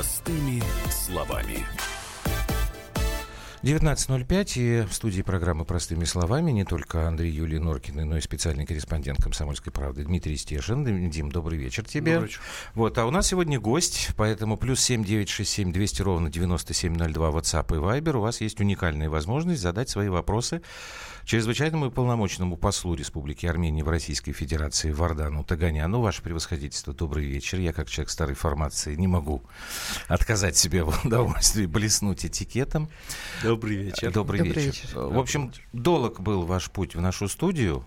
Простыми словами. 19.05 и в студии программы «Простыми словами» не только Андрей Юлий Норкин, но и специальный корреспондент «Комсомольской правды» Дмитрий Стешин. Дим, добрый вечер тебе. Добрый вечер. Вот, а у нас сегодня гость, поэтому плюс 7967 200 ровно 9702 WhatsApp и Viber. У вас есть уникальная возможность задать свои вопросы чрезвычайному и полномочному послу Республики Армения в Российской Федерации Вардану Таганяну. Ваше превосходительство, добрый вечер. Я, как человек старой формации, не могу отказать себе в удовольствии блеснуть этикетом. Добрый вечер. Добрый, Добрый вечер. вечер. В общем, долг был ваш путь в нашу студию.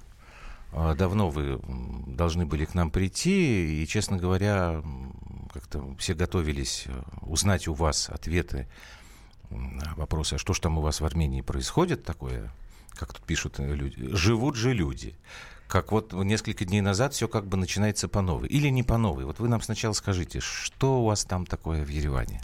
А, Давно вы должны были к нам прийти, и, честно говоря, как-то все готовились э, узнать у вас ответы на вопросы, а что ж там у вас в Армении происходит такое, как тут пишут э, люди, живут же люди. Как вот несколько дней назад все как бы начинается по новой. Или не по новой. Вот вы нам сначала скажите, что у вас там такое в Ереване?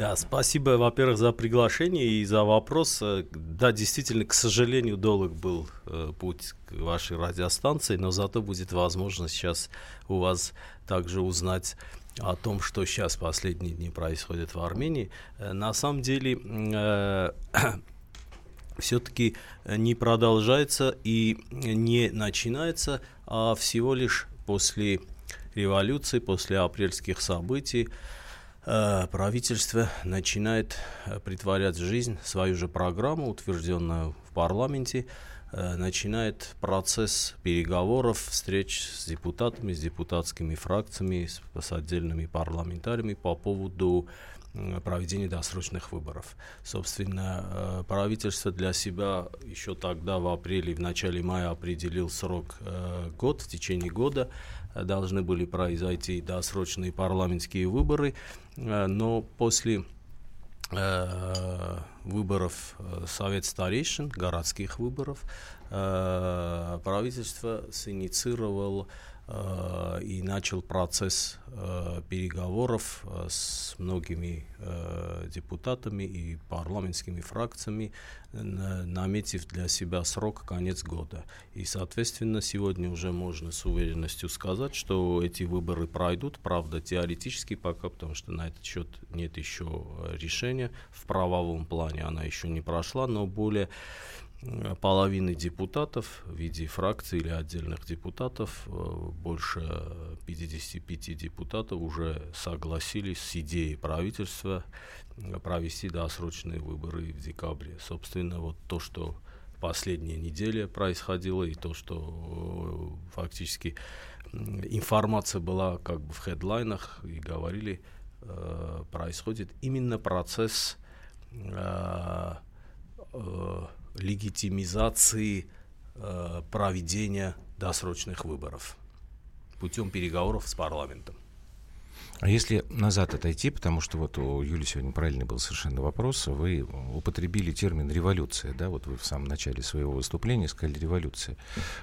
Да, спасибо, во-первых, за приглашение и за вопрос. Э, Да, действительно, к сожалению, долг был э, путь к вашей радиостанции, но зато будет возможность сейчас у вас также узнать о том, что сейчас последние дни происходит в Армении. Э, На самом деле, все-таки не продолжается и не начинается, а всего лишь после революции, после апрельских событий, э, правительство начинает э, притворять в жизнь свою же программу, утвержденную в парламенте, э, начинает процесс переговоров, встреч с депутатами, с депутатскими фракциями, с, с отдельными парламентариями по поводу проведения досрочных выборов. Собственно, э, правительство для себя еще тогда, в апреле, в начале мая определил срок э, год, в течение года э, должны были произойти досрочные парламентские выборы, э, но после э, выборов э, Совет старейшин, городских выборов, э, правительство синициировало э, и начал процесс э, переговоров э, с многими э, депутатами и парламентскими фракциями, на- наметив для себя срок конец года. И, соответственно, сегодня уже можно с уверенностью сказать, что эти выборы пройдут, правда, теоретически пока, потому что на этот счет нет еще э, решения. В правовом плане она еще не прошла, но более э, половины депутатов в виде фракций или отдельных депутатов, э, больше 55 депутатов уже согласились с идеей правительства э, провести досрочные выборы в декабре. Собственно, вот то, что последняя неделя происходило, и то, что э, фактически информация была как бы в хедлайнах, и говорили, происходит именно процесс легитимизации э, проведения досрочных выборов путем переговоров с парламентом. А если назад отойти, потому что вот у Юли сегодня правильный был совершенно вопрос, вы употребили термин революция, да, вот вы в самом начале своего выступления сказали революция.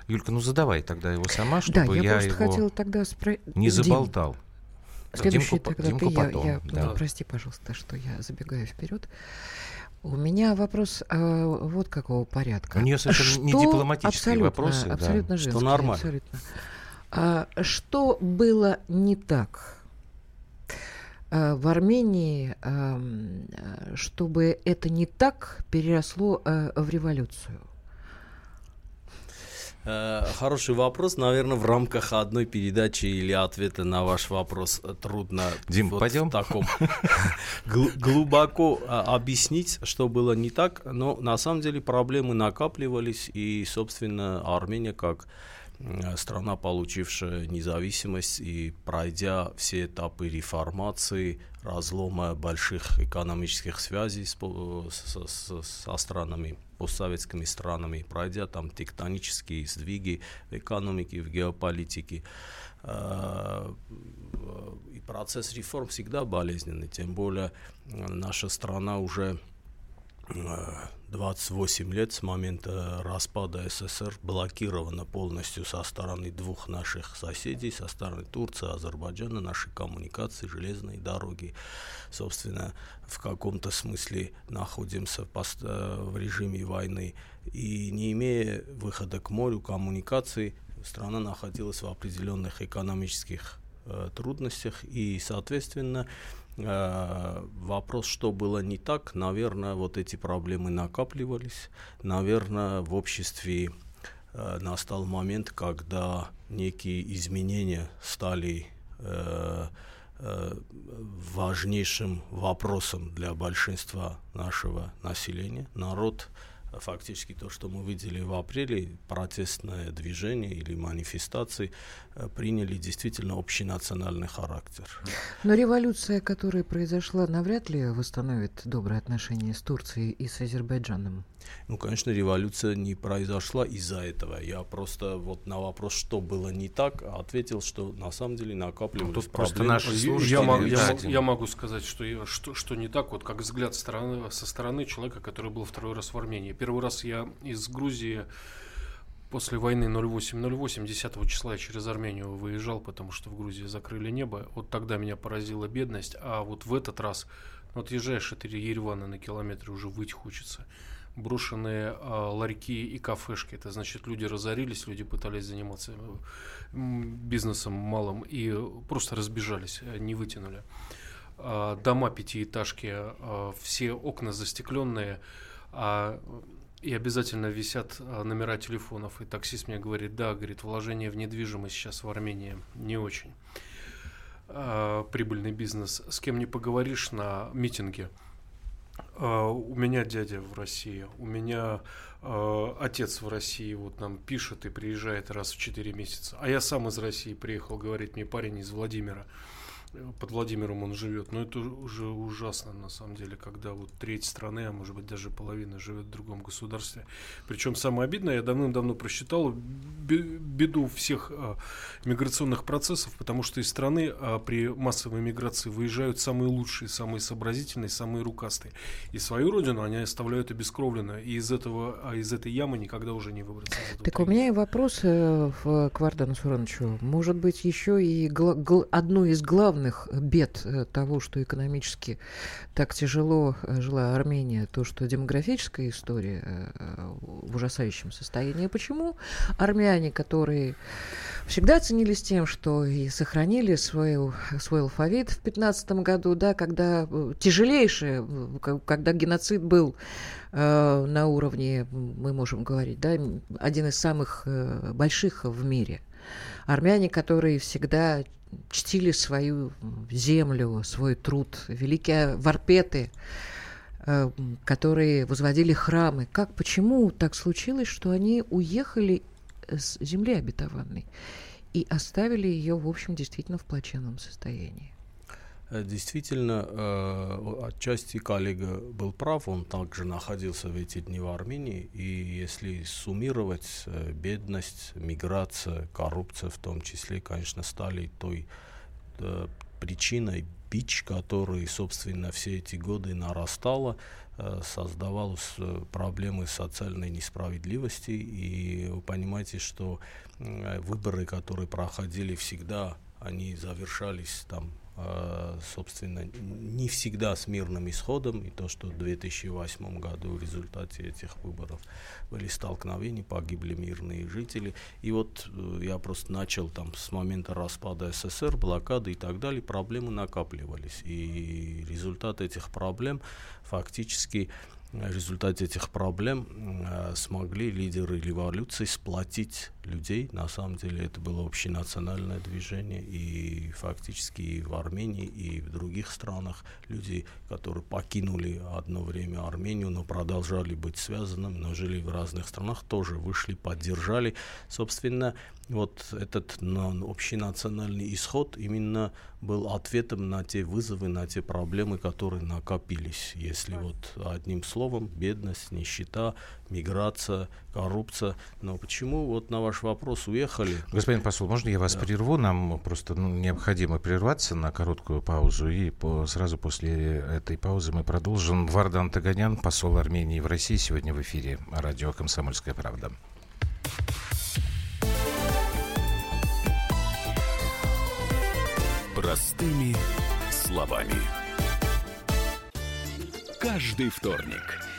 Юлька, ну задавай тогда его сама, Да, чтобы я, я, просто его хотела тогда спросить. не заболтал. Следующий Димку тогда Димку ты, я, потом, я- да. ну, прости, пожалуйста, что я забегаю вперед. У меня вопрос э, вот какого порядка. У нее совершенно не Что- дипломатические абсолютно, вопросы, да. Абсолютно Что женские, нормально. абсолютно. А, что было не так э, в Армении, эм, э, чтобы это не так переросло в революцию? Э, Хороший вопрос. Наверное, в рамках одной передачи или ответа на ваш вопрос э, трудно Дим, вот пойдем? в таком гл- глубоко а, объяснить, что было не так. Но на самом деле проблемы накапливались, и, собственно, Армения как м, страна, получившая независимость и пройдя все этапы реформации, разлома больших экономических связей с с- с- со странами, постсоветскими странами, пройдя там тектонические сдвиги в экономике, в геополитике. э, И процесс реформ всегда болезненный, тем более наша страна уже 28 лет с момента распада СССР блокирована полностью со стороны двух наших соседей, со стороны Турции, Азербайджана, наши коммуникации, железные дороги. Собственно, в каком-то смысле находимся э, в режиме войны. И не имея выхода к морю, коммуникаций, страна находилась в определенных экономических э, трудностях, и, соответственно, вопрос, что было не так, наверное, вот эти проблемы накапливались, наверное, в обществе э, настал момент, когда некие изменения стали э, э, важнейшим вопросом для большинства нашего населения. Народ фактически то, что мы видели в апреле, протестное движение или манифестации, э, приняли действительно общенациональный характер. Но революция, которая произошла, навряд ли восстановит добрые отношения с Турцией и с Азербайджаном. Ну, конечно, революция не произошла из-за этого. Я просто вот на вопрос, что было не так, ответил, что на самом деле накапливались ну, тут проблемы. просто наши слушатели... Я, могу, я, я могу сказать, что, что, что не так, вот как взгляд стороны, со стороны человека, который был второй раз в Армении. Первый раз я из Грузии после войны 08-08, 10 числа через Армению выезжал, потому что в Грузии закрыли небо. Вот тогда меня поразила бедность, а вот в этот раз, ну, вот езжаешь от Еревана на километр, уже выйти хочется брошенные а, ларьки и кафешки. Это значит, люди разорились, люди пытались заниматься бизнесом малым и просто разбежались, э, не вытянули. А, дома пятиэтажки, а, все окна застекленные, а, и обязательно висят а, номера телефонов. И таксист мне говорит, да, говорит, вложение в недвижимость сейчас в Армении не очень а, прибыльный бизнес. С кем не поговоришь на митинге – Uh, у меня дядя в России, у меня отец в России, вот нам пишет и приезжает раз в 4 месяца. А я сам из России приехал, говорит мне парень из Владимира под Владимиром он живет. Но это уже ужасно, на самом деле, когда вот треть страны, а может быть даже половина живет в другом государстве. Причем самое обидное, я давным-давно просчитал беду всех а, миграционных процессов, потому что из страны а, при массовой миграции выезжают самые лучшие, самые сообразительные, самые рукастые. И свою родину они оставляют обескровленную. И из, этого, а из этой ямы никогда уже не выбраться. Так у меня и вопрос э, к Вардану Сурановичу. Может быть, еще и одну из главных бед э, того, что экономически так тяжело э, жила Армения, то, что демографическая история в ужасающем состоянии. Почему армяне, которые всегда ценились тем, что и сохранили свой, свой алфавит в 15 году, да, когда тяжелейшее, когда геноцид был на уровне, мы можем говорить, да, один из самых больших в мире. Армяне, которые всегда чтили свою землю, свой труд, великие варпеты, э, которые возводили храмы. Как, почему так случилось, что они уехали с земли обетованной и оставили ее, в общем, действительно в плачевном состоянии? Э, действительно, э, отчасти коллега был прав, он также находился в эти дни в Армении, и если суммировать, э, бедность, миграция, коррупция в том числе, конечно, стали той причиной, бич, который, собственно, все эти годы нарастала, создавалась проблемы социальной несправедливости, и вы понимаете, что выборы, которые проходили всегда, они завершались там собственно, не всегда с мирным исходом, и то, что в 2008 году в результате этих выборов были столкновения, погибли мирные жители. И вот э, я просто начал там с момента распада СССР, блокады и так далее, проблемы накапливались. И результат этих проблем фактически в результате этих проблем э, смогли лидеры революции сплотить людей. На самом деле это было общенациональное движение, и фактически и в Армении, и в других странах люди, которые покинули одно время Армению, но продолжали быть связанными, но жили в разных странах, тоже вышли, поддержали. Собственно, вот этот общенациональный исход именно был ответом на те вызовы, на те проблемы, которые накопились. Если вот одним словом, бедность, нищета, миграция, коррупция. Но почему вот на ваш вопрос уехали? Господин посол, можно я вас да. прерву? Нам просто ну, необходимо прерваться на короткую паузу, и по, сразу после этой паузы мы продолжим. Вардан Таганян, посол Армении в России, сегодня в эфире радио «Комсомольская правда». Простыми словами. Каждый вторник –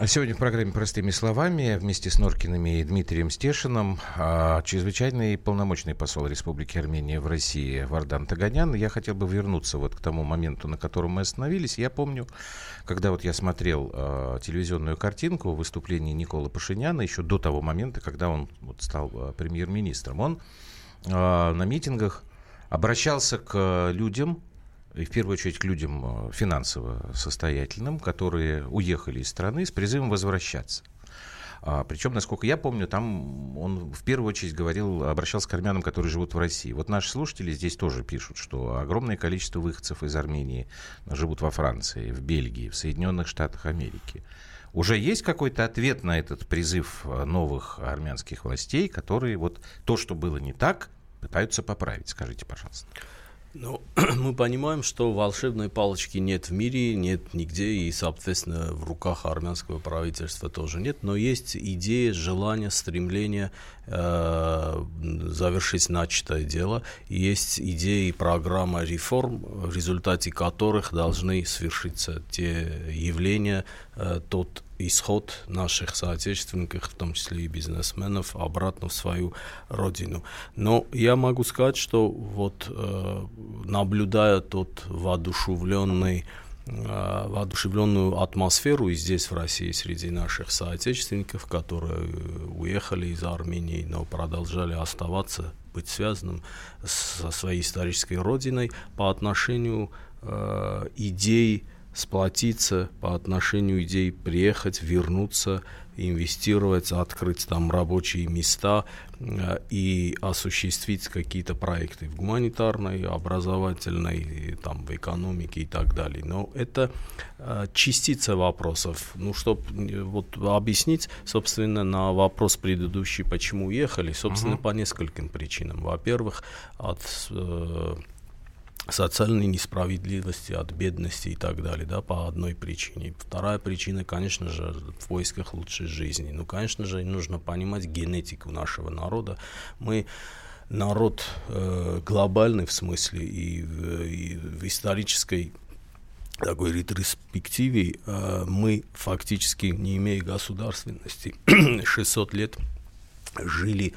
А сегодня в программе «Простыми словами» вместе с Норкиными и Дмитрием Стешиным а, чрезвычайный полномочный посол Республики Армения в России Вардан Таганян. Я хотел бы вернуться вот к тому моменту, на котором мы остановились. Я помню, когда вот я смотрел а, телевизионную картинку выступления Никола Пашиняна еще до того момента, когда он вот, стал премьер-министром, он на митингах обращался к людям, и в первую очередь к людям э, финансово состоятельным, которые уехали из страны с призывом возвращаться. А, причем, насколько я помню, там он в первую очередь говорил, обращался к армянам, которые живут в России. Вот наши слушатели здесь тоже пишут, что огромное количество выходцев из Армении живут во Франции, в Бельгии, в Соединенных Штатах Америки. Уже есть какой-то ответ на этот призыв э, новых армянских властей, которые вот то, что было не так, пытаются поправить? Скажите, пожалуйста. Ну, мы понимаем, что волшебной палочки нет в мире, нет нигде, и, соответственно, в руках армянского правительства тоже нет, но есть идея, желание, стремление э, завершить начатое дело, есть идеи и программа реформ, в результате которых должны свершиться те явления, э, тот исход наших соотечественников, в том числе и бизнесменов, обратно в свою родину. Но я могу сказать, что вот э, наблюдая тот воодушевленный э, воодушевленную атмосферу и здесь, в России, среди наших соотечественников, которые уехали из Армении, но продолжали оставаться, быть связанным со своей исторической родиной по отношению э, идей сплотиться по отношению идей приехать, вернуться, инвестировать, открыть там рабочие места э, и осуществить какие-то проекты в гуманитарной, образовательной, там, в экономике и так далее. Но это э, частица вопросов. Ну, чтобы э, вот объяснить, собственно, на вопрос предыдущий, почему уехали, собственно, uh-huh. по нескольким причинам. Во-первых, от социальной несправедливости, от бедности и так далее, да, по одной причине. Вторая причина, конечно же, в поисках лучшей жизни. Ну, конечно же, нужно понимать генетику нашего народа. Мы народ э, глобальный в смысле и, и в исторической такой ретроспективе э, мы фактически, не имея государственности, 600 лет жили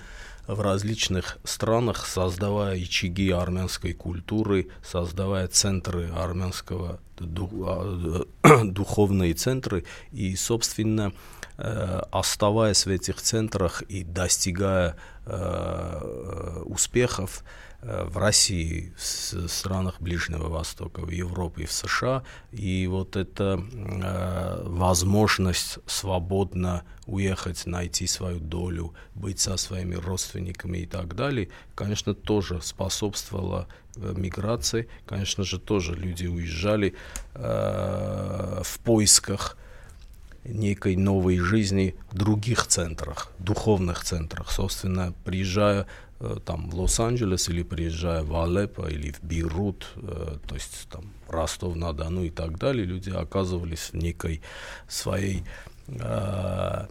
в различных странах, создавая очаги армянской культуры, создавая центры армянского а, духовные центры. И, собственно, э, оставаясь в этих центрах и достигая э, успехов, Э, в России, в странах Ближнего Востока, в Европе и в США. И вот эта э, возможность свободно уехать, найти свою долю, быть со своими родственниками и так далее, конечно, тоже способствовала э, миграции. Конечно же, тоже люди уезжали э, в поисках некой новой жизни в других центрах, духовных центрах. Собственно, приезжая Э, там в Лос-Анджелес или приезжая в Алеппо или в Бейрут, э, то есть там Ростов-на-Дону и так далее, люди оказывались в некой своей э,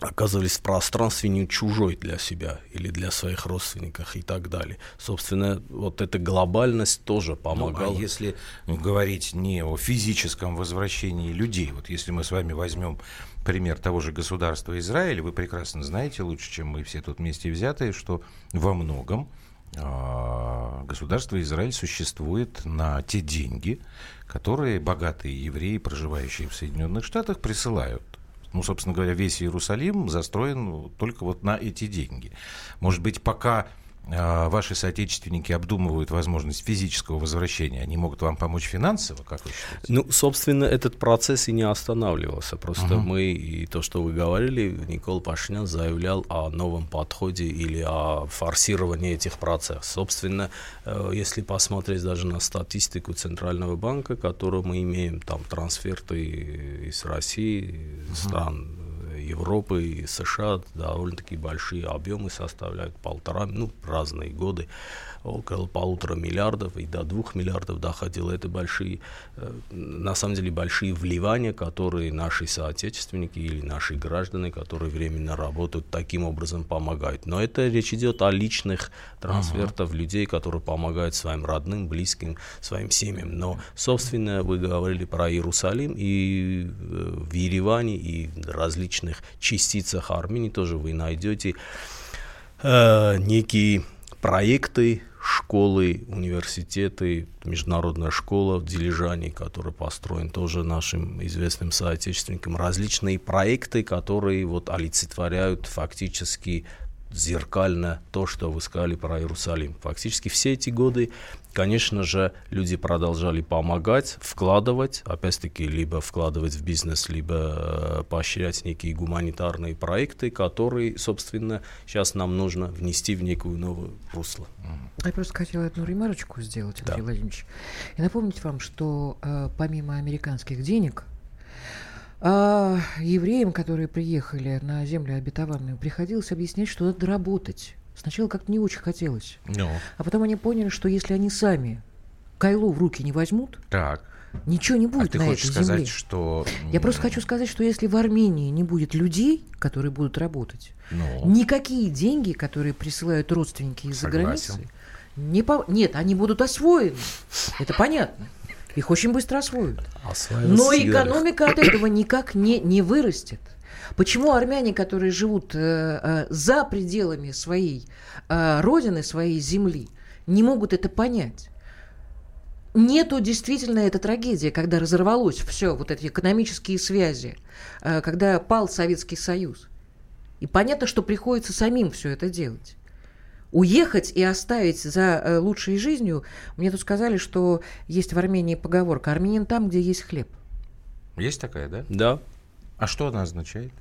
оказывались в пространстве не чужой для себя или для своих родственников и так далее. Собственно, вот эта глобальность тоже помогала. Ну, а если говорить не о физическом возвращении людей, вот если мы с вами возьмем пример того же государства Израиль, вы прекрасно знаете, лучше, чем мы все тут вместе взятые, что во многом а, государство Израиль существует на те деньги, которые богатые евреи, проживающие в Соединенных Штатах, присылают ну, собственно говоря, весь Иерусалим застроен только вот на эти деньги. Может быть, пока ваши соотечественники обдумывают возможность физического возвращения, они могут вам помочь финансово, как вы считаете? Ну, собственно, этот процесс и не останавливался. Просто uh-huh. мы, и то, что вы говорили, Никол Пашинян заявлял о новом подходе или о форсировании этих процессов. Собственно, э, если посмотреть даже на статистику Центрального банка, которую мы имеем, там трансферты из России, uh-huh. стран Европы и США довольно-таки большие объемы составляют полтора, ну, разные годы, около полутора миллиардов и до двух миллиардов доходило. Это большие, э, на самом деле, большие вливания, которые наши соотечественники или наши граждане, которые временно работают, таким образом помогают. Но это речь идет о личных трансфертах uh-huh. людей, которые помогают своим родным, близким, своим семьям. Но, собственно, вы говорили про Иерусалим, и э, в Ереване, и в различных частицах Армении тоже вы найдете э, некие проекты, школы, университеты, международная школа в Дилижане, которая построен тоже нашим известным соотечественникам, различные проекты, которые вот олицетворяют фактически зеркально то, что вы сказали про Иерусалим. Фактически все эти годы, конечно же, люди продолжали помогать, вкладывать, опять-таки, либо вкладывать в бизнес, либо э, поощрять некие гуманитарные проекты, которые, собственно, сейчас нам нужно внести в некую новую русло. Я просто хотела одну ремарочку сделать, Андрей да. Владимирович. И напомнить вам, что э, помимо американских денег, а евреям, которые приехали на землю обетованную, приходилось объяснять, что надо работать. Сначала как-то не очень хотелось. No. Ну. А потом они поняли, что если они сами кайлу в руки не возьмут, так. ничего не будет а ты на хочешь этой сказать, земле. что... Я просто хочу сказать, что если в Армении не будет людей, которые будут работать, no. Ну. никакие деньги, которые присылают родственники из-за границы, не по... нет, они будут освоены. Это понятно. Их очень быстро освоят. Но экономика от этого никак не, не вырастет. Почему армяне, которые живут э, э, за пределами своей э, родины, своей земли, не могут это понять? Нету действительно эта трагедия, когда разорвалось все, вот эти экономические связи, э, когда пал Советский Союз. И понятно, что приходится самим все это делать уехать и оставить за э, лучшей жизнью, мне тут сказали, что есть в Армении поговорка «Армянин там, где есть хлеб». Есть такая, да? Да. А что она означает?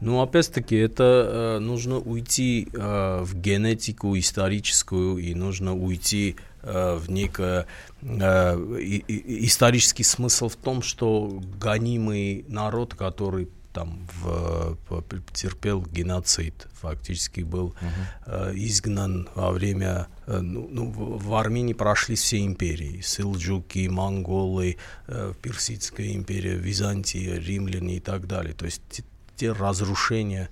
Ну, опять-таки, это э, нужно уйти э, в генетику историческую, и нужно уйти э, в некий э, исторический смысл в том, что гонимый народ, который там в, терпел геноцид, фактически был uh-huh. э, изгнан во время, э, ну, ну, в Армении прошли все империи, сылджуки, монголы, э, Персидская империя, Византия, римляне и так далее. То есть те разрушения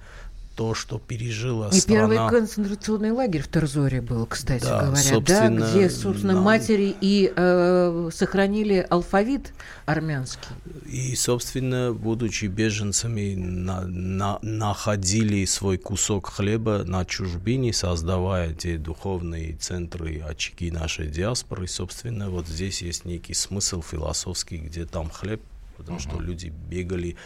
то, что пережила и страна. И первый концентрационный лагерь в Терзоре был, кстати да, говоря, да, где, собственно, нам... матери и э, сохранили алфавит армянский. И, собственно, будучи беженцами, на, на, находили свой кусок хлеба на чужбине, создавая те духовные центры, очаги нашей диаспоры. Собственно, вот здесь есть некий смысл философский, где там хлеб, потому uh-huh. что люди бегали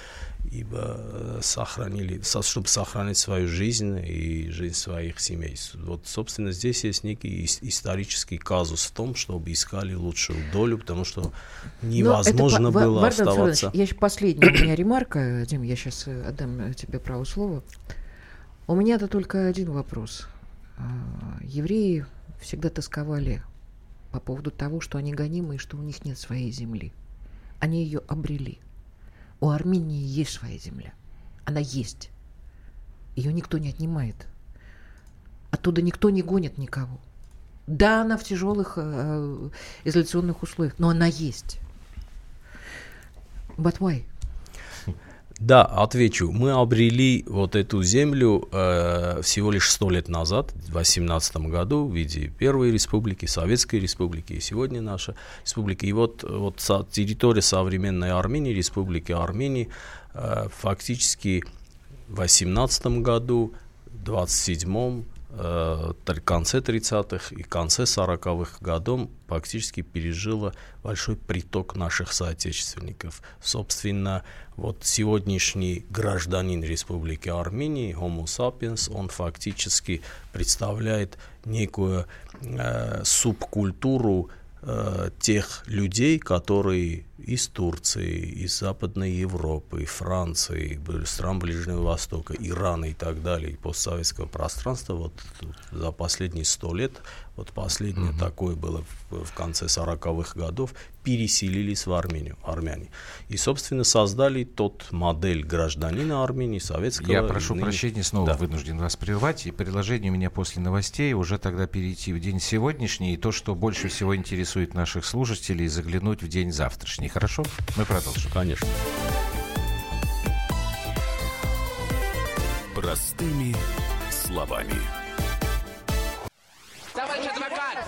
ибо э, сохранили, чтобы сохранить свою жизнь и жизнь своих семей. Вот, собственно, здесь есть некий исторический казус в том, чтобы искали лучшую долю, потому что невозможно это, было Вардан оставаться. Я еще последняя у меня ремарка, Дим, я сейчас э, отдам э, тебе право слова. У меня-то только один вопрос. А, евреи всегда тосковали по поводу того, что они гонимы и что у них нет своей земли. Они ее обрели – у Армении есть своя земля. Она есть. Ее никто не отнимает. Оттуда никто не гонит никого. Да, она в тяжелых э, изоляционных условиях, но она есть. But why? Да, отвечу. Мы обрели вот эту землю э, всего лишь сто лет назад, в 18 году, в виде Первой Республики, Советской Республики, и сегодня наша республика. И вот, вот со, территория современной Армении, Республики Армении, э, фактически в 18 году, в 27 э, конце 30-х и конце 40-х годов фактически пережила большой приток наших соотечественников. Собственно, вот сегодняшний гражданин Республики Армении, Homo sapiens, он фактически представляет некую э, субкультуру э, тех людей, которые из Турции, из Западной Европы, Франции, стран Ближнего Востока, Ирана и так далее, постсоветского пространства вот за последние сто лет, вот последнее угу. такое было в, в конце 40-х годов, переселились в Армению, армяне. И, собственно, создали тот модель гражданина Армении, советского... Я прошу ныне... прощения, снова да. вынужден вас прервать. И предложение у меня после новостей уже тогда перейти в день сегодняшний, и то, что больше всего интересует наших слушателей, заглянуть в день завтрашний. Хорошо? Мы продолжим. Конечно. Простыми словами.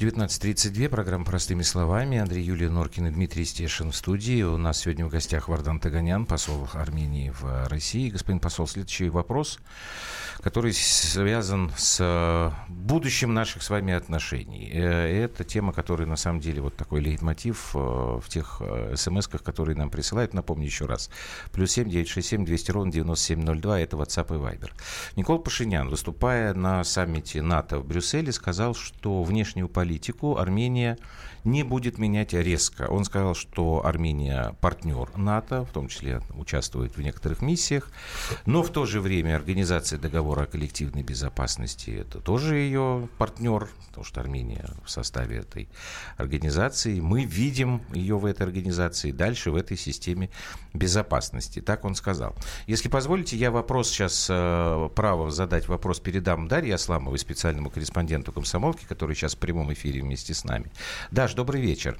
19.32, программа «Простыми словами». Андрей Юлия Норкин и Дмитрий Стешин в студии. У нас сегодня в гостях Вардан Таганян, посол Армении в России. Господин посол, следующий вопрос который связан с э, будущим наших с вами отношений. Э, это тема, которая на самом деле вот такой лейтмотив э, в тех смс-ках, которые нам присылают. Напомню еще раз. Плюс семь девять шесть семь двести ровно девяносто семь ноль два. Это WhatsApp и Viber. Никол Пашинян, выступая на саммите НАТО в Брюсселе, сказал, что внешнюю политику Армения не будет менять резко. Он сказал, что Армения партнер НАТО, в том числе участвует в некоторых миссиях, но в то же время Организация договора о коллективной безопасности это тоже ее партнер, потому что Армения в составе этой организации. Мы видим ее в этой организации, дальше в этой системе безопасности. Так он сказал. Если позволите, я вопрос сейчас, э, право задать вопрос передам Дарье Асламовой, специальному корреспонденту комсомолки, который сейчас в прямом эфире вместе с нами. Даш, добрый вечер.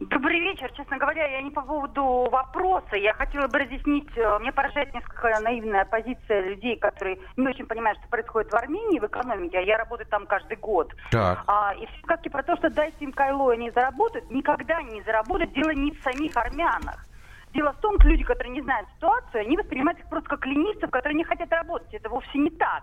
Добрый вечер. Честно говоря, я не по поводу вопроса. Я хотела бы разъяснить, э, мне поражает несколько наивная позиция людей, которые не очень понимают, что происходит в Армении, в экономике, а я работаю там каждый год. Так. А, и все как и про то, что дайте им кайло, они заработают, никогда не заработают. Дело не в самих армянах. Дело в том, что люди, которые не знают ситуацию, они воспринимают их просто как ленивцев, которые не хотят работать. Это вовсе не так.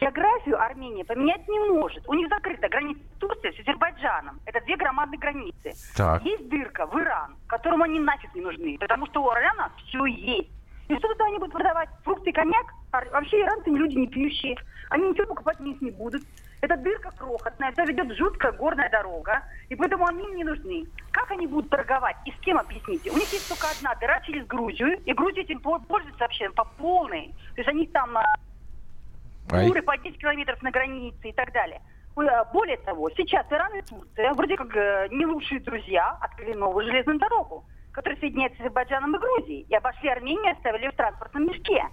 Географию Армения поменять не может. У них закрыта граница Турции с Азербайджаном. Это две громадные границы. Так. Есть дырка в Иран, которому они нафиг не нужны, потому что у Ирана все есть. И что тогда они будут продавать? Фрукты и коньяк? А вообще иранцы люди не пьющие. Они ничего покупать у них не будут. Эта дырка крохотная, это ведет жуткая горная дорога, и поэтому они им не нужны. Как они будут торговать и с кем, объясните? У них есть только одна дыра через Грузию, и Грузия этим пользуется вообще по полной. То есть они там на туры по 10 километров на границе и так далее. Э, более того, сейчас Иран и Турция, вроде как э, не лучшие друзья, открыли новую железную дорогу, которая соединяет с Азербайджаном и Грузией, и обошли Армению и оставили в транспортном мешке.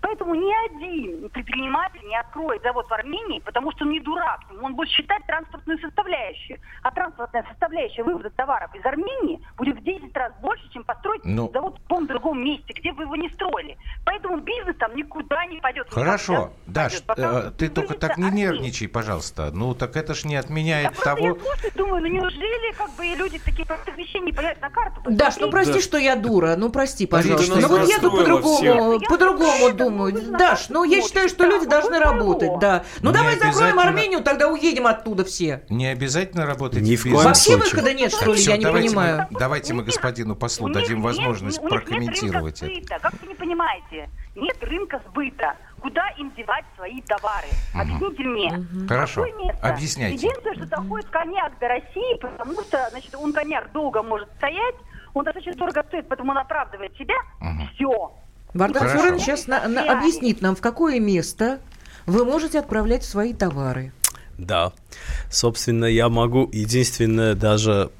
Поэтому ни один предприниматель не откроет завод в Армении, потому что он не дурак. Он будет считать транспортную составляющую. А транспортная составляющая вывода товаров из Армении будет в 10 раз больше, чем построить ну, завод в любом другом месте, где бы вы его не строили. Поэтому бизнес там никуда не пойдет. Хорошо. Даш, э, ты только так не нервничай, пожалуйста. Ну, так это ж не отменяет да того... Я слушаю, думаю, ну неужели как бы люди такие простых вещей не понимают на карту? Даш, ну прости, да. что я дура. Ну прости, пожалуйста. Ну вот я по-другому, по-другому думаю думаю, Даш, ну я считаю, что люди должны работать, да. Ну давай закроем Армению, тогда уедем оттуда все. Не обязательно работать. Ни в коем Вообще выхода нет, что ли, я не понимаю. Давайте мы господину послу дадим возможность прокомментировать это. Как вы не понимаете? Нет рынка сбыта. Куда им девать свои товары? Объясните мне. Хорошо. Объясняйте. Единственное, что доходит коньяк до России, потому что, значит, он коньяк долго может стоять, он достаточно дорого стоит, поэтому он оправдывает себя. Все. Вардан Сурен сейчас на, на, объяснит нам, в какое место вы можете отправлять свои товары. Да. Собственно, я могу единственное даже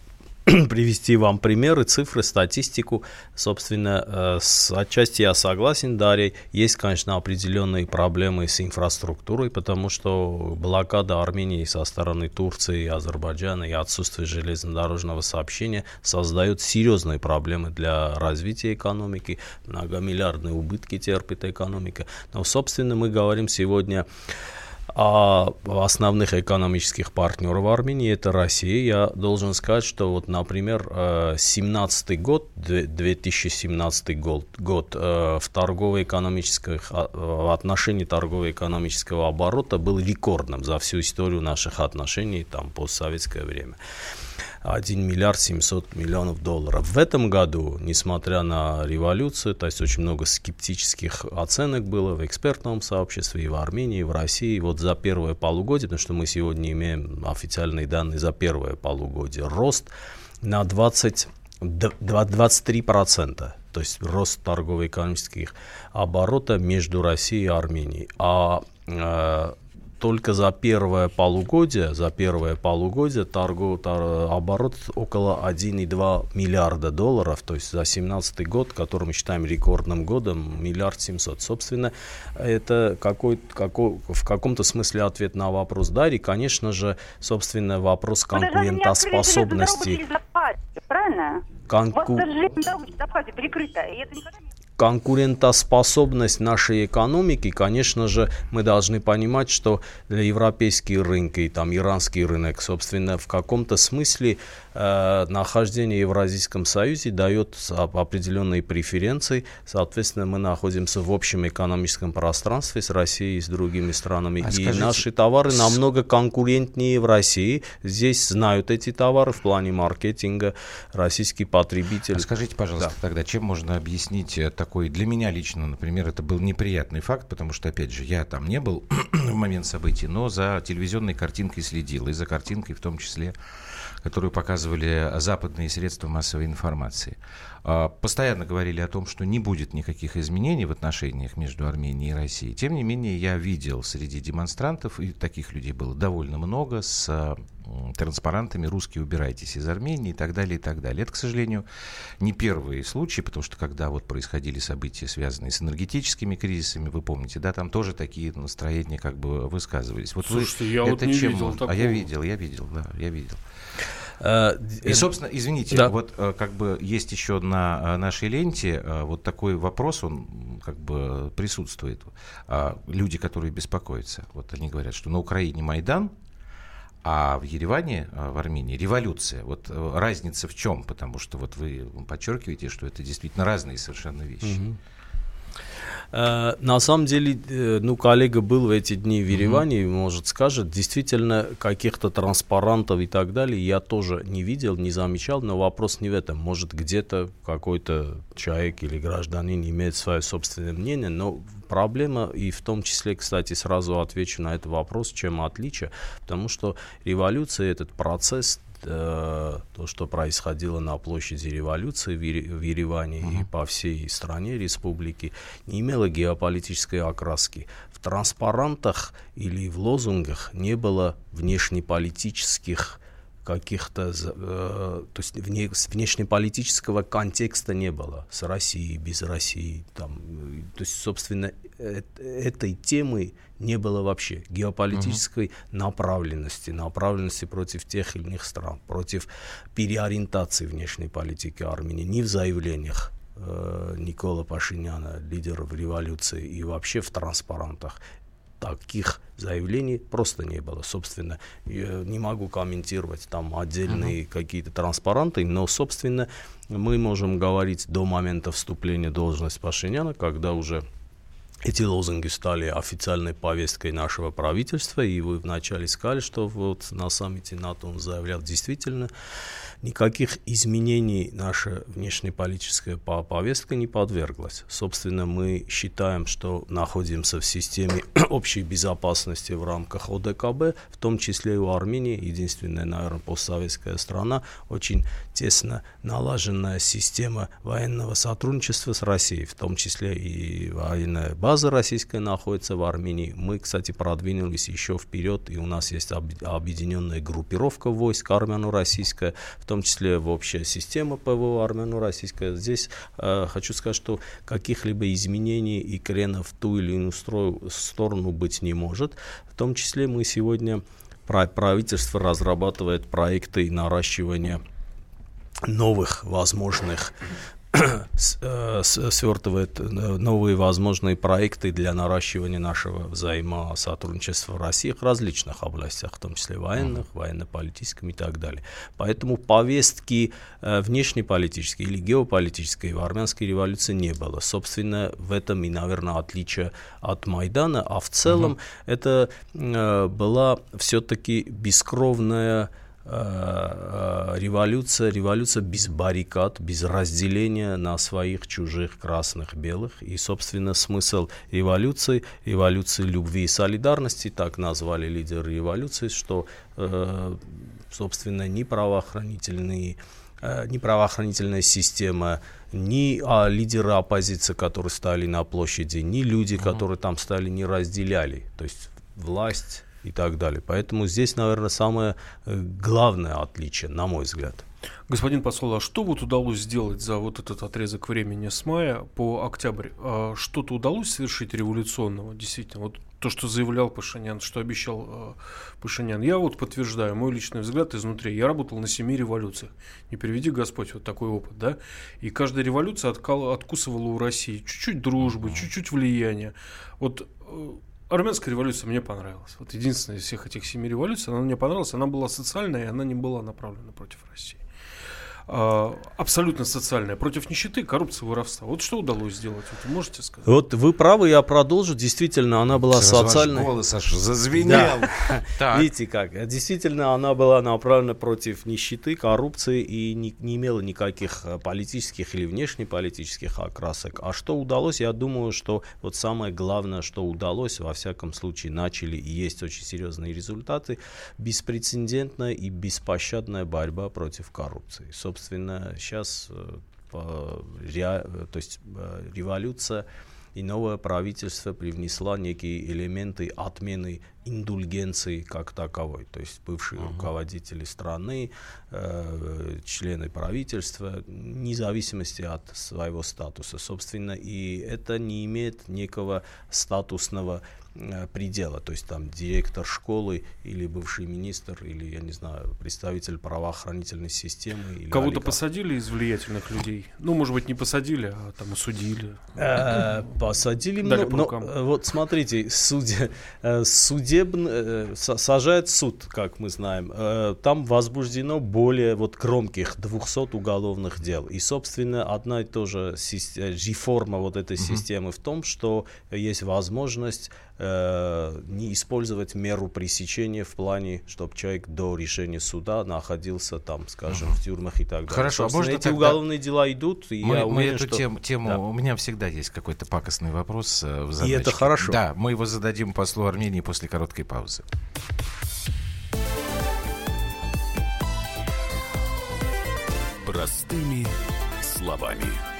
привести вам примеры, цифры, статистику. Собственно, э, с, отчасти я согласен, Дарья. Есть, конечно, определенные проблемы с инфраструктурой, потому что блокада Армении со стороны Турции, Азербайджана и отсутствие железнодорожного сообщения создают серьезные проблемы для развития экономики. Многомиллиардные убытки терпит экономика. Но, собственно, мы говорим сегодня а основных экономических партнеров Армении это Россия. Я должен сказать, что вот, например, 17 э, год, 2017 год, год э, в торгово-экономических а, в отношении торгово-экономического оборота был рекордным за всю историю наших отношений там постсоветское время. 1 миллиард 700 миллионов долларов. В этом году, несмотря на революцию, то есть очень много скептических оценок было в экспертном сообществе и в Армении, и в России, вот за первое полугодие, потому что мы сегодня имеем официальные данные за первое полугодие, рост на 20 23%, то есть рост торгово-экономических оборота между Россией и Арменией. А э, только за первое полугодие, за первое полугодие торгов, тор, оборот около 1,2 миллиарда долларов, то есть за 17 год, который мы считаем рекордным годом, миллиард семьсот. Собственно, это какой, какой, в каком-то смысле ответ на вопрос Дарьи. Конечно же, собственно, вопрос конкурентоспособности. Правильно? Конку... У вас даже железная дорога перекрыта, и это никогда не конкурентоспособность нашей экономики, конечно же, мы должны понимать, что европейские рынки, там иранский рынок, собственно, в каком-то смысле э, нахождение в Евразийском Союзе дает определенные преференции. Соответственно, мы находимся в общем экономическом пространстве с Россией и с другими странами. А и скажите, наши товары намного конкурентнее в России. Здесь знают эти товары в плане маркетинга российский потребитель. А скажите, пожалуйста, да. тогда чем можно объяснить такое такой, для меня лично, например, это был неприятный факт, потому что, опять же, я там не был в момент событий, но за телевизионной картинкой следил, и за картинкой в том числе, которую показывали западные средства массовой информации. А, постоянно говорили о том, что не будет никаких изменений в отношениях между Арменией и Россией. Тем не менее, я видел среди демонстрантов, и таких людей было довольно много, с транспарантами «Русские, убирайтесь из Армении» и так далее, и так далее. Это, к сожалению, не первые случаи, потому что когда вот происходили события, связанные с энергетическими кризисами, вы помните, да, там тоже такие настроения как бы высказывались. Вот Слушайте, вы, я это вот не чем видел такого. А я видел, я видел, да, я видел. Э, и, собственно, извините, да. вот э, как бы есть еще на э, нашей ленте вот такой вопрос, он как бы присутствует. А, люди, которые беспокоятся, вот они говорят, что на Украине Майдан, а в Ереване, в Армении, революция. Вот разница в чем? Потому что вот вы подчеркиваете, что это действительно разные совершенно вещи. Угу. Э, на самом деле, э, ну, коллега был в эти дни в Ереване, mm-hmm. может, скажет, действительно, каких-то транспарантов и так далее я тоже не видел, не замечал, но вопрос не в этом. Может, где-то какой-то человек или гражданин имеет свое собственное мнение, но проблема, и в том числе, кстати, сразу отвечу на этот вопрос, чем отличие, потому что революция, этот процесс Э, то, что происходило на площади революции в, Ереване uh-huh. и по всей стране республики, не имело геополитической окраски. В транспарантах или в лозунгах не было внешнеполитических каких-то, э, то есть вне, внешнеполитического контекста не было с Россией, без России. Там, э, то есть, собственно, э, этой темы не было вообще. Геополитической uh-huh. направленности, направленности против тех или иных стран, против переориентации внешней политики Армении, ни в заявлениях э, Никола Пашиняна, лидеров революции, и вообще в транспарантах таких заявлений просто не было. Собственно, я не могу комментировать там отдельные uh-huh. какие-то транспаранты, но, собственно, мы можем говорить до момента вступления в должность Пашиняна, когда уже эти лозунги стали официальной повесткой нашего правительства, и вы вначале сказали, что вот на саммите НАТО он заявлял действительно, никаких изменений наша внешнеполитическая повестка не подверглась. Собственно, мы считаем, что находимся в системе общей безопасности в рамках ОДКБ, в том числе и у Армении, единственная, наверное, постсоветская страна, очень тесно налаженная система военного сотрудничества с Россией, в том числе и военная база база российская находится в Армении. Мы, кстати, продвинулись еще вперед, и у нас есть объединенная группировка войск армяно-российская, в том числе в общая система ПВО армяно-российская. Здесь э, хочу сказать, что каких-либо изменений и кренов в ту или иную сторону быть не может. В том числе мы сегодня правительство разрабатывает проекты наращивания новых возможных свертывает э, новые возможные проекты для наращивания нашего взаимосотрудничества в России в различных областях, в том числе военных, военно-политическом и так далее. Поэтому повестки э, внешнеполитической или геополитической в армянской революции не было. Собственно, в этом и, наверное, отличие от Майдана, а в целом угу. это была все-таки бескровная Э, э, революция, революция без баррикад, без разделения на своих, чужих, красных, белых. И, собственно, смысл революции, революции любви и солидарности, так назвали лидеры революции, что, э, собственно, ни правоохранительные ни правоохранительная система, ни а, лидеры оппозиции, которые стали на площади, ни люди, которые там стали, не разделяли. То есть власть и так далее. Поэтому здесь, наверное, самое э, главное отличие, на мой взгляд. Господин посол, а что вот удалось сделать за вот этот отрезок времени с мая по октябрь? А что-то удалось совершить революционного, действительно? Вот то, что заявлял Пашинян, что обещал э, Пашинян. Я вот подтверждаю, мой личный взгляд изнутри. Я работал на семи революциях. Не приведи Господь вот такой опыт, да? И каждая революция откал, откусывала у России чуть-чуть дружбы, чуть-чуть влияния. Вот э, Армянская революция мне понравилась. Вот единственная из всех этих семи революций, она мне понравилась. Она была социальная, и она не была направлена против России. А, абсолютно социальная, против нищеты, коррупции, воровства. Вот что удалось сделать, вот вы можете сказать? Вот вы правы, я продолжу. Действительно, она была Сейчас социальной. голос аж зазвенел. Да. Видите как? Действительно, она была направлена против нищеты, коррупции и не, не имела никаких э, политических или внешнеполитических окрасок. А что удалось? Я думаю, что вот самое главное, что удалось, во всяком случае, начали и есть очень серьезные результаты, беспрецедентная и беспощадная борьба против коррупции. Собственно, собственно, сейчас э, то есть э, революция и новое правительство привнесло некие элементы отмены индульгенции как таковой. То есть бывшие uh-huh. руководители страны, э, члены правительства, вне зависимости от своего статуса, собственно, и это не имеет некого статусного Э, предела, то есть там директор школы или бывший министр или, я не знаю, представитель правоохранительной системы. Кого-то посадили из влиятельных людей? Ну, может быть, не посадили, а там осудили. Э, посадили много. Но, э, вот смотрите, судья, судебно, сажает суд, как мы знаем. Там возбуждено более вот громких 200 уголовных дел. И, собственно, одна и та же реформа вот этой системы в том, что есть возможность э, не использовать меру пресечения в плане, чтобы человек до решения суда находился там, скажем, в тюрьмах и так далее. Хорошо, а можно эти тогда... уголовные дела идут, и мы, я мы уверен, эту что... тему, тему да. у меня всегда есть какой-то пакостный вопрос э, в задачке. И это хорошо. Да, мы его зададим послу Армении после короткой паузы. Простыми словами.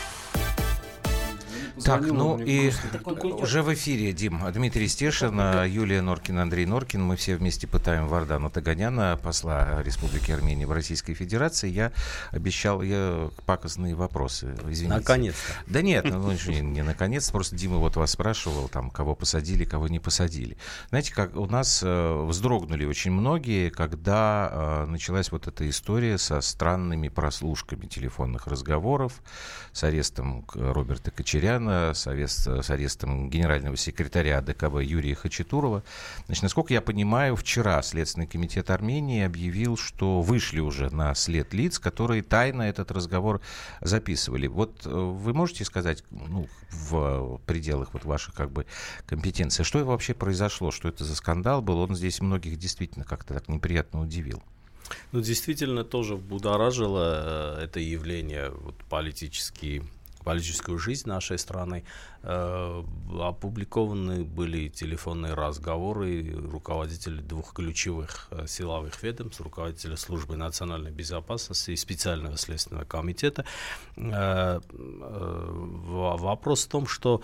Так, ну и уже в эфире, Дим, Дмитрий Стешин, Юлия Норкин, Андрей Норкин. Мы все вместе пытаем Вардана Таганяна, посла Республики Армения в Российской Федерации. Я обещал я пакостные вопросы. Извините. Наконец-то. Да нет, ну, ну не, не наконец, просто Дима вот вас спрашивал, там, кого посадили, кого не посадили. Знаете, как у нас э, вздрогнули очень многие, когда э, началась вот эта история со странными прослушками телефонных разговоров, с арестом Роберта Кочеряна, связано с, арест, с арестом генерального секретаря ДКБ Юрия Хачатурова. Значит, насколько я понимаю, вчера Следственный комитет Армении объявил, что вышли уже на след лиц, которые тайно этот разговор записывали. Вот э, вы можете сказать, ну, в пределах вот ваших как бы компетенций, что вообще произошло, что это за скандал был? Он здесь многих действительно как-то так неприятно удивил. Ну, действительно, тоже будоражило э, это явление, вот, политический политическую жизнь нашей страны. Э, опубликованы были телефонные разговоры руководителей двух ключевых э, силовых ведомств, руководителя службы национальной безопасности и специального следственного комитета. Э, вопрос в том, что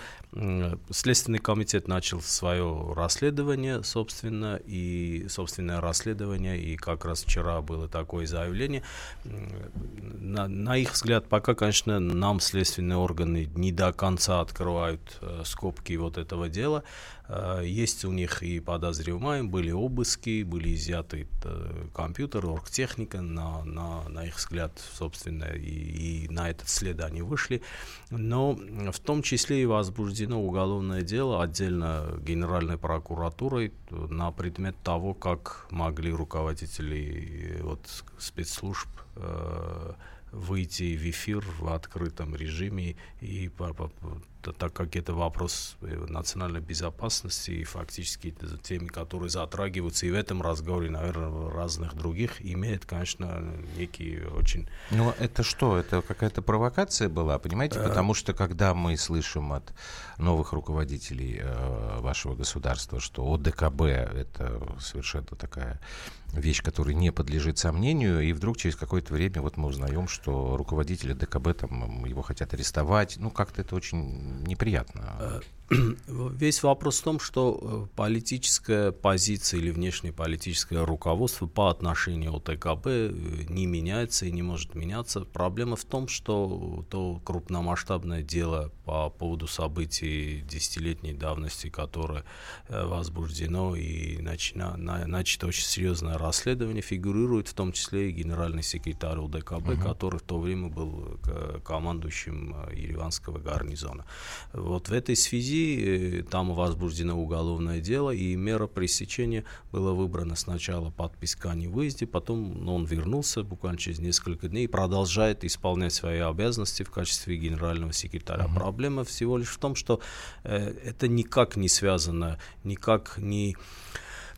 следственный комитет начал свое расследование, собственно, и собственное расследование, и как раз вчера было такое заявление. На, на их взгляд, пока, конечно, нам следственные органы не до конца открывают открывают э, скобки вот этого дела. Э, есть у них и подозреваемые, были обыски, были изъяты э, компьютер, оргтехника, на, на, на их взгляд, собственно, и, и на этот след они вышли. Но в том числе и возбуждено уголовное дело отдельно Генеральной прокуратурой на предмет того, как могли руководители вот, спецслужб выйти в эфир в открытом режиме и так как это вопрос э, национальной безопасности и фактически это темы, которые затрагиваются и в этом разговоре, наверное, в разных других, имеет, конечно, некий очень... Ну, это что? Это какая-то провокация была, понимаете? Э. Потому что, когда мы слышим от новых руководителей э, вашего государства, что ОДКБ — это совершенно такая вещь, которая не подлежит сомнению, и вдруг через какое-то время вот мы узнаем, что руководители ДКБ там его хотят арестовать. Ну, как-то это очень неприятно. Весь вопрос в том, что э, политическая позиция или внешнее политическое руководство по отношению к ОТКБ э, не меняется и не может меняться. Проблема в том, что то крупномасштабное дело по поводу событий десятилетней давности, которое э, возбуждено и начато, начато очень серьезное расследование, фигурирует в том числе и генеральный секретарь ОДКБ, угу. который в то время был командующим Ереванского гарнизона. Вот в этой связи связи там возбуждено уголовное дело, и мера пресечения была выбрана сначала подписка о невыезде, потом ну, он вернулся буквально через несколько дней и продолжает исполнять свои обязанности в качестве генерального секретаря. Uh-huh. Проблема всего лишь в том, что э, это никак не связано, никак не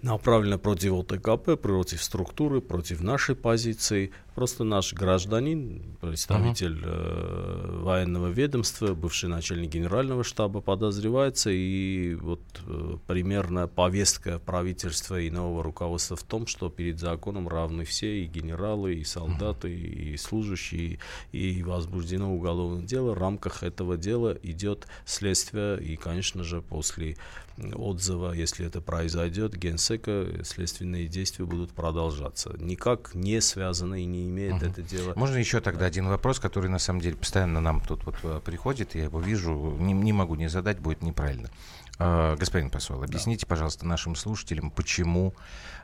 направлено против ОТКП, против структуры, против нашей позиции. Просто наш гражданин, представитель uh-huh. э, военного ведомства, бывший начальник генерального штаба подозревается, и вот э, примерно повестка правительства и нового руководства в том, что перед законом равны все, и генералы, и солдаты, uh-huh. и служащие, и возбуждено уголовное дело. В рамках этого дела идет следствие, и, конечно же, после отзыва, если это произойдет, генсека, следственные действия будут продолжаться. Никак не связано и не имеет угу. это дело. Можно еще тогда один вопрос, который на самом деле постоянно нам тут вот э, приходит, я его вижу, не, не могу не задать, будет неправильно. Uh, господин посол, объясните, да. пожалуйста, нашим слушателям, почему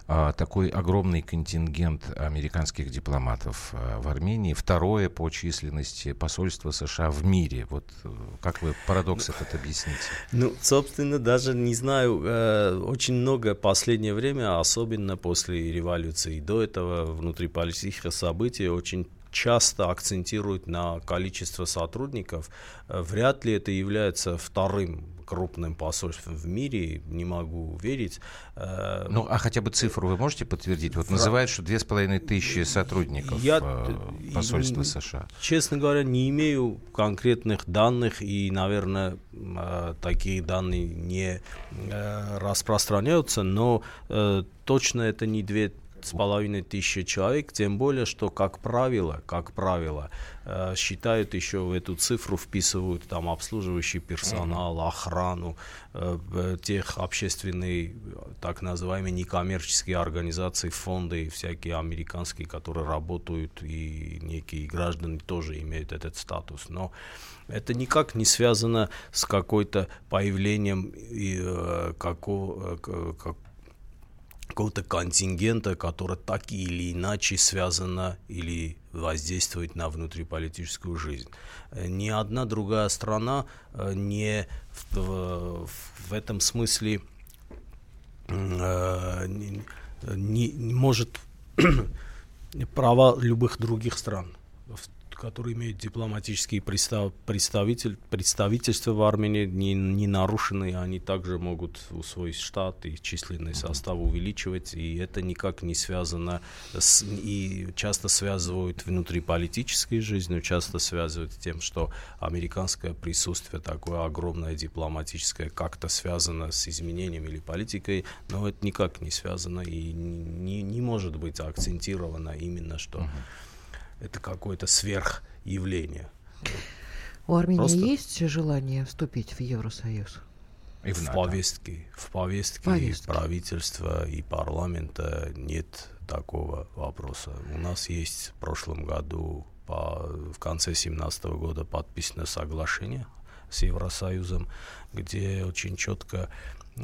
такой огромный контингент американских дипломатов uh, в Армении, второе по численности посольства США в мире. Вот как вы парадокс этот объясните? Ну, собственно, даже не знаю, э, очень много последнее время, особенно после революции, до этого внутриполитических событий, очень часто акцентируют на количество сотрудников. Э, вряд ли это является вторым крупным посольством в мире, не могу верить. Э, ну, а хотя бы цифру вы можете подтвердить? Вот называют, что две с половиной тысячи сотрудников Я, э, посольства США. Честно говоря, не имею конкретных данных, и, наверное, э, такие данные не распространяются, но точно это не две с половиной тысячи человек, тем более, что, как правило, как правило, считают еще в эту цифру, вписывают там обслуживающий персонал, охрану, э, тех общественные, так называемые некоммерческие организации, фонды, всякие американские, которые работают, и некие граждане тоже имеют этот статус. Но это никак не связано с какой-то появлением и, э, какого, как, какого-то контингента, который так или иначе связано или воздействует на внутриполитическую жизнь. Ни одна другая страна э, не в, в, в этом смысле э, не, не может права любых других стран которые имеют дипломатические представ, представитель, представительства в Армении, не, не нарушены, они также могут свой штат и численный состав увеличивать, и это никак не связано с, и часто связывают внутриполитической жизнью, часто связывают с тем, что американское присутствие такое огромное дипломатическое как-то связано с изменением или политикой, но это никак не связано и не, не может быть акцентировано именно, что uh-huh это какое-то сверхявление. У Армении Просто... есть желание вступить в Евросоюз? И в, в повестке, в повестке, повестке правительства и парламента нет такого вопроса. У нас есть в прошлом году, по, в конце 2017 года подписано соглашение с Евросоюзом, где очень четко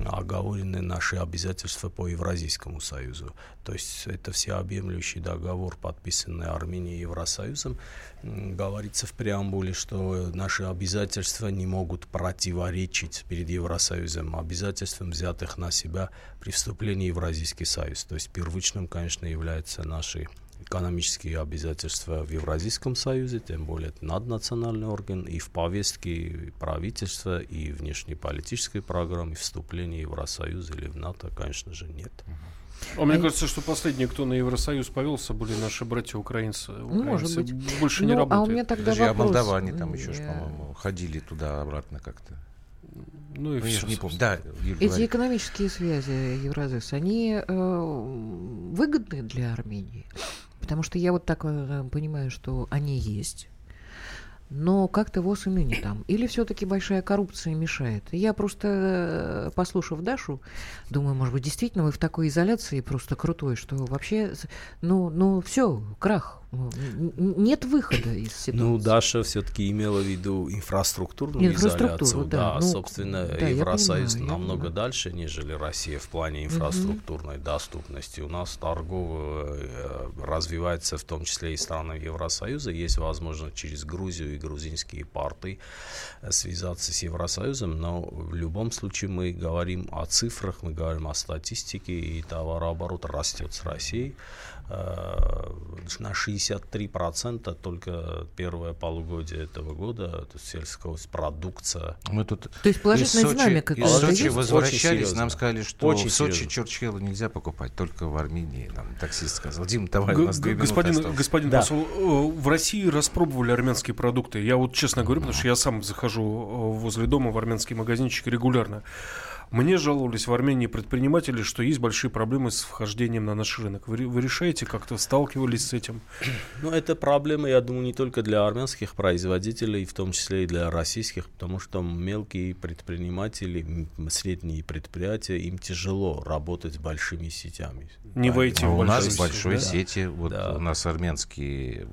оговорены наши обязательства по Евразийскому союзу. То есть это всеобъемлющий договор, подписанный Арменией и Евросоюзом. Говорится в преамбуле, что наши обязательства не могут противоречить перед Евросоюзом обязательствам, взятых на себя при вступлении в Евразийский союз. То есть первичным, конечно, являются наши экономические обязательства в Евразийском союзе, тем более это наднациональный орган, и в повестке правительства, и внешнеполитической программы, вступления в Евросоюз или в НАТО, конечно же, нет. А мне кажется, что последние, кто на Евросоюз повелся, были наши братья-украинцы. Может быть. Больше ну, не работают. А у меня тогда Подожди, вопрос. а молдаване там еще, по-моему, ходили туда-обратно как-то. Ну, и ну, все, не помню. Да, Эти говорит. экономические связи Евразес, они э, выгодны для Армении? Потому что я вот так э, понимаю, что они есть, но как-то ВОЗ и там. Или все-таки большая коррупция мешает? Я просто, э, послушав Дашу, думаю, может быть, действительно вы в такой изоляции просто крутой, что вообще, ну, ну все, крах. Нет выхода из ситуации. Ну, Даша все-таки имела в виду инфраструктурную Инфраструктуру, изоляцию. Да, да ну, собственно, да, Евросоюз понимаю, намного дальше, нежели Россия в плане инфраструктурной угу. доступности. У нас торговая э, развивается в том числе и страны Евросоюза. Есть возможность через Грузию и грузинские порты э, связаться с Евросоюзом, но в любом случае мы говорим о цифрах, мы говорим о статистике, и товарооборот растет с Россией. Э, на 63% только первое полугодие этого года то сельскохозпродукция. Мы тут то есть положительная из динамика. Из Сочи возвращались, нам сказали, что Очень в Сочи Чурчхелу нельзя покупать, только в Армении. Нам таксист сказал. Дим, давай, у нас две Господин, господин да. посол, э, в России распробовали армянские продукты. Я вот честно говорю, потому что я сам захожу э, возле дома в армянский магазинчик регулярно. Мне жаловались в Армении предприниматели, что есть большие проблемы с вхождением на наш рынок. Вы, вы решаете, как-то сталкивались с этим? Ну, это проблема, я думаю, не только для армянских производителей, в том числе и для российских, потому что мелкие предприниматели, средние предприятия, им тяжело работать с большими сетями. Не войти а в у нас сети, большой да? сети, вот да. у нас армянские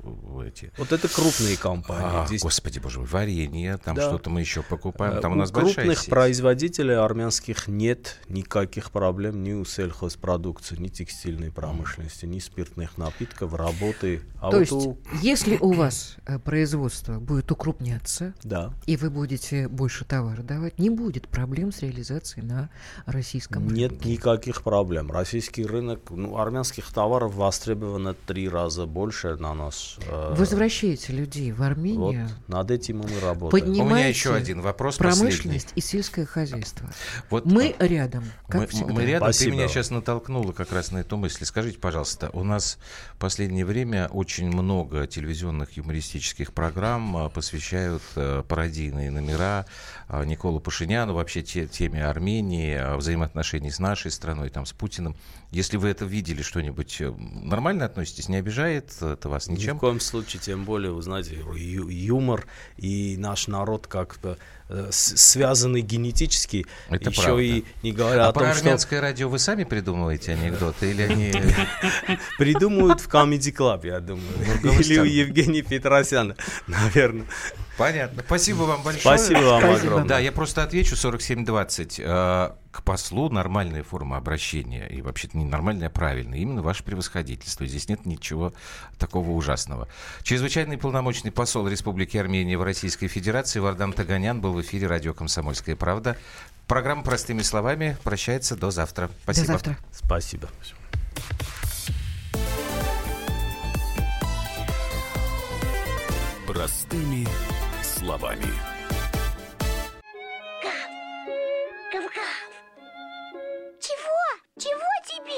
эти. Вот это крупные компании. А, Здесь... Господи боже мой, варенье, там да. что-то мы еще покупаем, там у, у нас крупных большая сеть. производителей армянских армянских нет никаких проблем ни у сельхозпродукции, ни текстильной промышленности, ни спиртных напитков, работы. А То вот есть, у... если у вас э, производство будет укрупняться, да. и вы будете больше товара давать, не будет проблем с реализацией на российском рынке? Нет никаких проблем. Российский рынок, ну, армянских товаров востребовано три раза больше на нас. Э... Возвращайте людей в Армению. Вот, над этим мы работаем. У меня еще один вопрос Промышленность последний. и сельское хозяйство. Вот, мы а, рядом, как мы, всегда. Мы рядом. Спасибо. Ты меня сейчас натолкнула как раз на эту мысль. Скажите, пожалуйста, у нас в последнее время очень много телевизионных юмористических программ а, посвящают а, пародийные номера а, Николу Пашиняну, вообще те, теме Армении, взаимоотношений с нашей страной, там, с Путиным. Если вы это видели что-нибудь, э, нормально относитесь? Не обижает это вас ничем? Ни в коем случае, тем более, вы знаете, ю- юмор и наш народ как-то э, связаны генетически это еще еще и не говоря а о том, про что армянское радио вы сами придумываете анекдоты или они... придумают в Comedy Club, я думаю. Или у Евгения Петросяна, наверное. Понятно. Спасибо вам большое. Спасибо вам огромное. Да, я просто отвечу 4720. К послу нормальная форма обращения. И вообще-то не нормальная, а правильная. Именно ваше превосходительство. Здесь нет ничего такого ужасного. Чрезвычайный полномочный посол Республики Армения в Российской Федерации Вардам Таганян был в эфире радио «Комсомольская правда». Программа «Простыми словами» прощается до завтра. Спасибо. До завтра. Спасибо. Простыми словами.